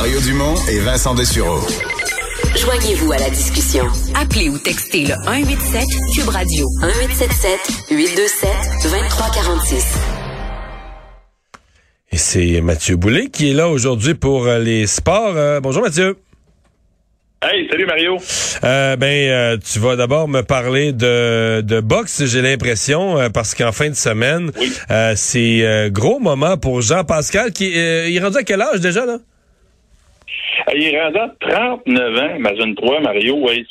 Mario Dumont et Vincent Dessureau. Joignez-vous à la discussion. Appelez ou textez le 187 Cube Radio 1877 827 2346. Et c'est Mathieu Boulet qui est là aujourd'hui pour euh, les sports. Euh, bonjour Mathieu. Hey, salut Mario. Euh, ben, euh, tu vas d'abord me parler de, de boxe, j'ai l'impression, euh, parce qu'en fin de semaine, Oui. euh, c'est gros moment pour Jean-Pascal qui il est rendu à quel âge déjà là? Il est rendu à 39 ans, imagine-toi, Mario. Ouais,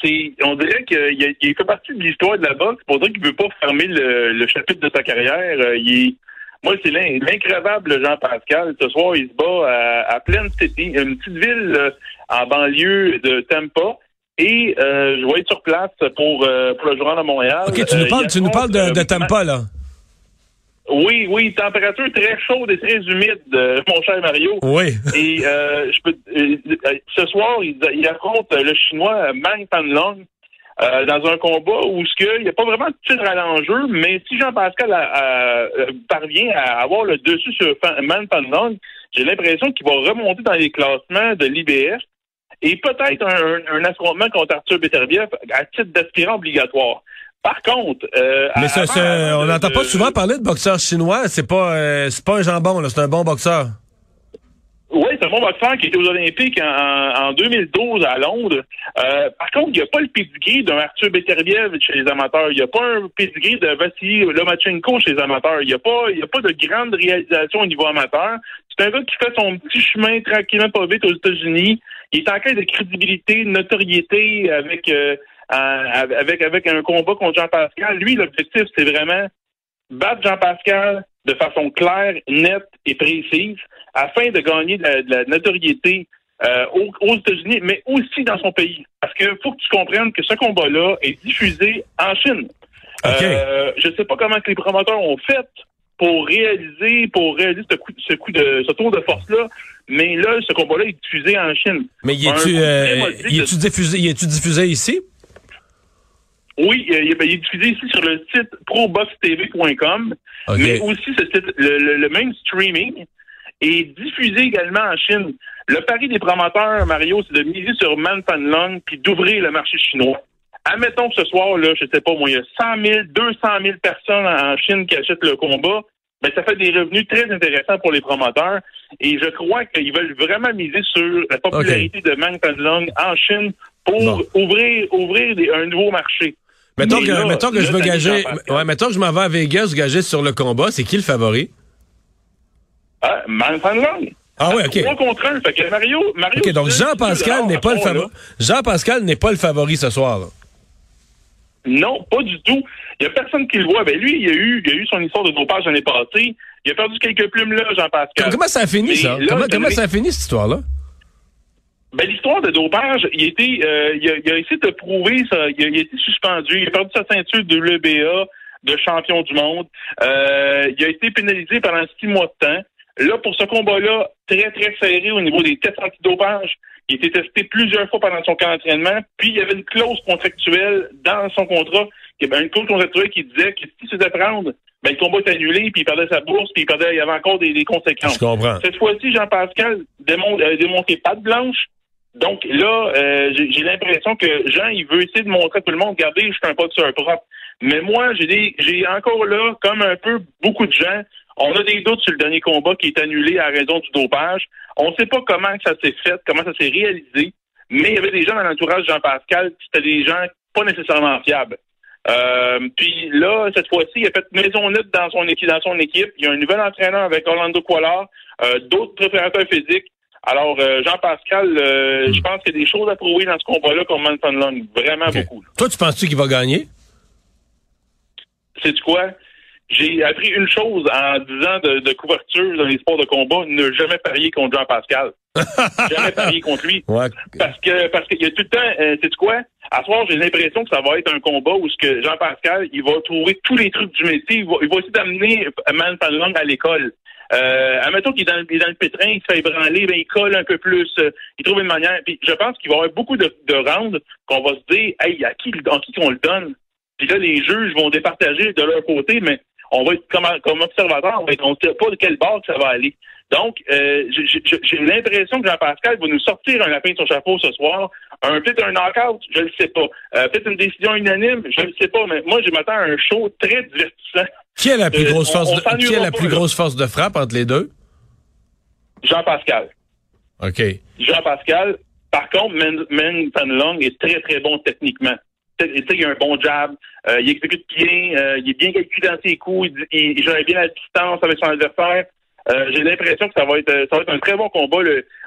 on dirait qu'il fait partie de l'histoire de la boxe. Pour dire qu'il veut pas fermer le, le chapitre de sa carrière. Euh, il moi, c'est l'in- l'increvable Jean-Pascal. Ce soir, il se bat à, à Plain City, une petite ville euh, en banlieue de Tampa. Et euh, je vais être sur place pour, euh, pour le journal de Montréal. Ok, tu Euh, nous parles, tu nous parles de, euh, Tampa là. Oui, oui, température très chaude et très humide, euh, mon cher Mario. Oui. Et euh, je peux, euh, euh, ce soir, il, il affronte le Chinois Mang Panlong euh, dans un combat où ce que, il n'y a pas vraiment de titre à l'enjeu, mais si Jean-Pascal parvient à avoir le dessus sur Fan- Mang Panlong, j'ai l'impression qu'il va remonter dans les classements de l'IBF et peut-être un, un affrontement contre Arthur Beterbiev à titre d'aspirant obligatoire. Par contre, euh, Mais ça, on n'entend pas souvent parler de boxeur chinois. C'est pas, euh, c'est pas un jambon c'est un bon boxeur. Oui, c'est un bon boxeur qui était aux Olympiques en, en 2012 à Londres. Euh, par contre, il n'y a pas le pedigree d'un Arthur Beterbiev chez les amateurs. Il n'y a pas un pedigree de Vassili Lomachenko chez les amateurs. Il n'y a pas, il y a pas de grande réalisation au niveau amateur. C'est un gars qui fait son petit chemin tranquillement pas vite aux États-Unis. Il est en quête de crédibilité, de notoriété avec, euh, avec, avec un combat contre Jean-Pascal. Lui, l'objectif, c'est vraiment battre Jean-Pascal de façon claire, nette et précise afin de gagner de la, de la notoriété euh, aux, aux États-Unis, mais aussi dans son pays. Parce que faut que tu comprennes que ce combat-là est diffusé en Chine. Euh, je ne sais pas comment que les promoteurs ont fait pour réaliser, pour réaliser ce coup, ce coup de ce tour de force-là, mais là, ce combat-là est diffusé en Chine. Mais y est-tu, euh, diffusé, diffusé ici? Oui, il, est- il est diffusé ici sur le site proboxtv.com, mais aussi ce site, le, le- le même streaming est diffusé également en Chine. Le pari des promoteurs, Mario, c'est de miser sur Man Panlong puis d'ouvrir le marché chinois. Admettons que ce soir, là, je sais pas moi, il y a 100 000, 200 000 personnes en Chine qui achètent le combat. Ben, ça fait des revenus très intéressants pour les promoteurs. Et je crois qu'ils veulent vraiment miser sur la popularité de Man Panlong en Chine pour ouvrir, ouvrir des- un nouveau marché. Mettons que, là, mettons que là, je veux gager, ouais, mettons que je m'en vais à Vegas gager sur le combat. C'est qui le favori? Ah, Man Panlong. Ah oui, OK. Trois contre un. Fait que Mario, Mario. OK, donc Jean-Pascal n'est pas le favori. Jean-Pascal n'est pas le favori ce soir. là. Non, pas du tout. Il y a personne qui le voit. Ben lui, il a eu, il a eu son histoire de dopage l'année passée. Il a perdu quelques plumes là, Jean-Pascal. Comment ça a fini, Mais ça? là, comment comment ça a fini, cette histoire-là? Ben, l'histoire de dopage, il, était, euh, il, a, il a essayé de prouver ça. Il a, il a été suspendu. Il a perdu sa ceinture de l'EBA de champion du monde. Euh, il a été pénalisé pendant six mois de temps. Là, pour ce combat-là, très, très serré au niveau des tests antidopage. Il a été testé plusieurs fois pendant son camp d'entraînement. Puis, il y avait une clause contractuelle dans son contrat. Avait une clause contractuelle qui disait que s'il se faisait prendre, ben, le combat est annulé, puis il perdait sa bourse, puis il, perdait, il y avait encore des, des conséquences. Je comprends. Cette fois-ci, Jean-Pascal démontre, a démontré patte blanche. Donc là, euh, j'ai l'impression que Jean, il veut essayer de montrer à tout le monde, regardez, je suis un de sur propre. Mais moi, j'ai j'ai encore là, comme un peu beaucoup de gens, on a des doutes sur le dernier combat qui est annulé à raison du dopage. On ne sait pas comment ça s'est fait, comment ça s'est réalisé, mais il y avait des gens dans l'entourage de Jean-Pascal, qui étaient des gens pas nécessairement fiables. Euh, puis là, cette fois-ci, il a fait maison nette dans son équipe. Dans son équipe. Il y a un nouvel entraîneur avec Orlando Quallard, euh, d'autres préparateurs physiques. Alors, euh, Jean-Pascal, euh, je pense qu'il y a des choses à prouver dans ce combat-là comme Manson Long. Vraiment beaucoup. Toi, tu penses-tu qu'il va gagner? C'est quoi? J'ai appris une chose en 10 ans de, de couverture dans les sports de combat, ne jamais parier contre Jean-Pascal. jamais parier contre lui. Ouais. Parce que parce qu'il y a tout le temps, euh, sais quoi? À ce soir, j'ai l'impression que ça va être un combat où ce que Jean-Pascal, il va trouver tous les trucs du métier. Il va, il va essayer d'amener Man Panlong à l'école. Euh, admettons qu'il est le- est dans le pétrin, il se fait ébranler, ben, il colle un peu plus, euh, il trouve une manière. Puis je pense qu'il va y avoir beaucoup de, de rounds qu'on va se dire, hey, à qui, à qui qu'on le donne? Puis là, les juges vont départager de leur côté, mais on va être comme, comme observateur, on ne sait pas de quel bord ça va aller. Donc, euh, j'ai l'impression que Jean-Pascal va nous sortir un lapin de son chapeau ce soir. Un peut-être un knockout, je ne sais pas. Euh, peut-être une décision unanime, je ne sais pas. Mais moi, je m'attends à un show très divertissant. Qui a la plus grosse force, de, qui a la plus grosse force de frappe entre les deux? Jean-Pascal. OK. Jean-Pascal. Par contre, Men Long est très, très bon techniquement. Il a un bon jab, euh, il exécute bien, euh, il est bien calculé dans ses coups, il, il, gère bien la distance avec son adversaire. Euh, j'ai l'impression que ça va être ça va être un très bon combat.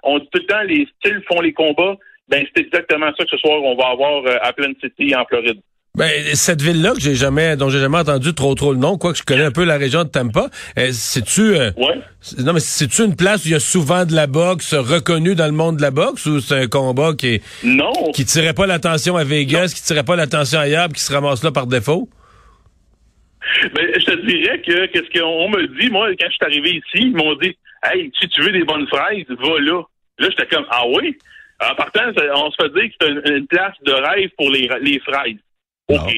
on dit tout le temps les styles font les combats. Ben c'est exactement ça que ce soir on va avoir à Plain City en Floride. Ben, cette ville-là que j'ai jamais, dont j'ai jamais entendu trop trop le nom, quoique je connais un peu la région de Tampa, euh, c'est-tu, euh, ouais. non mais c'est-tu une place où il y a souvent de la boxe reconnue dans le monde de la boxe ou c'est un combat qui non, qui tirait pas l'attention à Vegas, qui tirait pas l'attention ailleurs, qui se ramasse là par défaut? Ben, je te dirais que qu'est-ce qu'on me dit, moi, quand je suis arrivé ici, ils m'ont dit Hey, si tu veux des bonnes fraises, va là. Là, j'étais comme Ah oui? En partant, on se fait dire que c'est une, place de rêve pour les, les fraises. OK.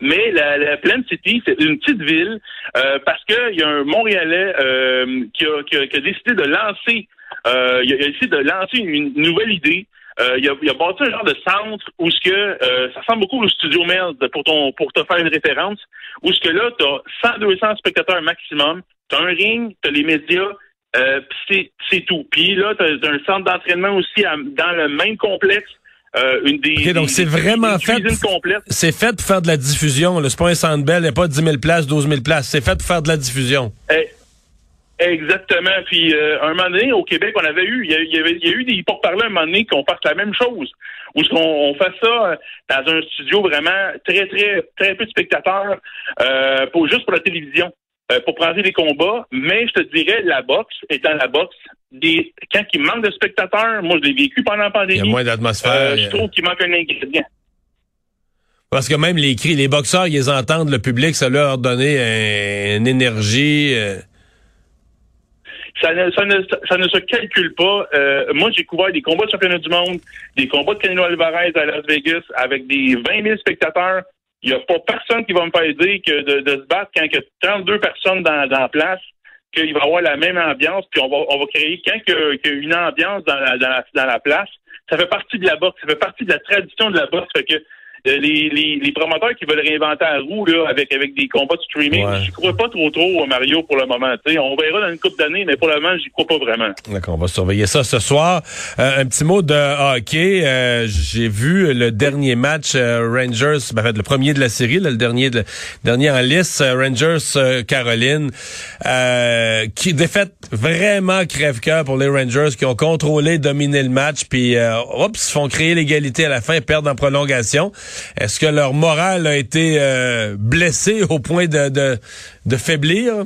Mais la, la Plain City, c'est une petite ville euh, parce qu'il y a un Montréalais euh, qui, a, qui, a, décidé de lancer, euh, il, a, décidé de lancer une, nouvelle idée. Euh, il, a, il a bâti un genre de centre où ce que euh, ça ressemble beaucoup au Studio Meld pour ton pour te faire une référence, où ce que là, tu as 100 200 spectateurs maximum, tu as un ring, tu as les médias, euh, c'est tout. Puis là, tu as un centre d'entraînement aussi dans le même complexe euh, une des, donc c'est vraiment fait. C'est fait pour faire de la diffusion. Le pas un centre belle, pas 10 000 places, 12 000 places. C'est fait pour faire de la diffusion. Eh, exactement. Puis euh, un moment donné, au Québec, on avait eu, il y, avait, il y a eu des porte-parlers un moment donné qu'on fasse la même chose. Où qu'on on fait ça euh, dans un studio vraiment très, très, très peu de spectateurs, euh, pour juste pour la télévision. Euh, pour prendre des combats, mais je te dirais, la boxe, étant la boxe, des, quand il manque de spectateurs, moi je l'ai vécu pendant la pandémie. Il y a moins d'atmosphère. Euh, je trouve qu'il manque un ingrédient. Parce que même les cris, les boxeurs, ils entendent, le public, ça leur donner une énergie. Euh. Ça ne, ça, ne, ça ne se calcule pas. Euh, moi, j'ai couvert des combats de championnat du monde, des combats de Canelo Alvarez à Las Vegas avec des 20 000 spectateurs. Il n'y a pas personne qui va me faire dire que de, se battre quand il y a 32 personnes dans, la place, qu'il va y avoir la même ambiance, puis on va, on va créer quand il y a une ambiance dans la, dans la, place. Ça fait partie de la boxe, ça fait partie de la tradition de la boxe. Fait que les, les, les, promoteurs qui veulent réinventer la roue là, avec, avec des combats de streaming, je crois pas trop trop Mario pour le moment. on verra dans une couple d'années, mais pour le moment, j'y crois pas vraiment. D'accord, on va surveiller ça ce soir. Euh, un petit mot de hockey. Euh, j'ai vu le dernier match Rangers, ben, en fait, le premier de la série, le dernier de, dernier en liste, Rangers Caroline, qui défaite vraiment crève-cœur pour les Rangers qui ont contrôlé, dominé le match, puis oups, font créer l'égalité à la fin, perdent en prolongation. Est-ce que leur morale a été euh, blessée au point de, de, faiblir?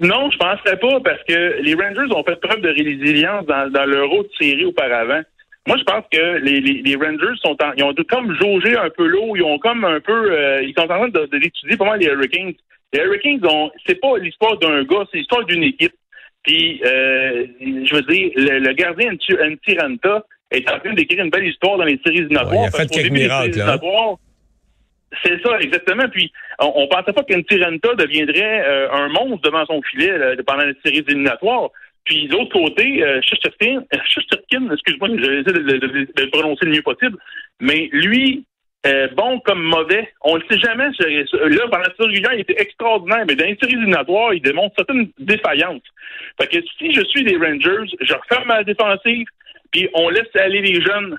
Non, je penserais pas, parce que les Rangers ont fait preuve de résilience dans, dans leur autre série auparavant. Moi, je pense que les, les, Rangers sont en, ils ont comme jaugé un peu l'eau, ils ont comme un peu, euh, ils sont en train de, d'étudier pour moi les Hurricanes. Les Hurricanes ont, c'est pas l'histoire d'un gars, c'est l'histoire d'une équipe. Puis, euh, je veux dire, le, gardien Antiranta, est en train d'écrire une belle histoire dans les séries éliminatoires. il a fait quelques miracles. Hein. C'est ça, exactement. Puis, on, ne pensait pas qu'une Tirenta deviendrait euh, un monstre devant son filet pendant les séries éliminatoires. Puis, de l'autre côté, euh, Shusterkin, excuse-moi, j'essaie de, de, le prononcer le mieux possible, mais lui, euh, bon comme mauvais, on ne sait jamais. Là, pendant la série il était extraordinaire, mais dans les séries éliminatoires, il démontre certaines défaillances. Fait que si je suis des Rangers, je referme ma défensive, puis on laisse aller les jeunes.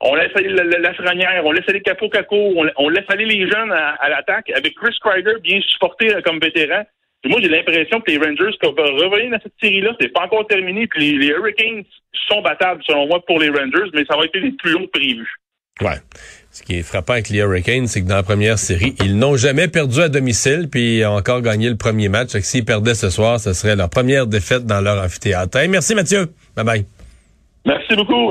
On laisse aller la, la, on laisse aller Capo Caco, on, laisse aller les jeunes à, l'attaque avec Chris Kreider bien supporté euh, comme vétéran. moi, j'ai l'impression que les Rangers peuvent revenir dans cette série-là. C'est pas encore terminé. Puis les, Hurricanes sont battables, selon moi, pour les Rangers, mais ça va être plus long que prévu. Ouais. Ce qui est frappant avec les Hurricanes, c'est que dans la première série, ils n'ont jamais perdu à domicile, puis ils ont encore gagné le premier match. S'ils perdaient ce soir, ce serait leur première défaite dans leur amphithéâtre. merci Mathieu. Bye bye. Merci beaucoup.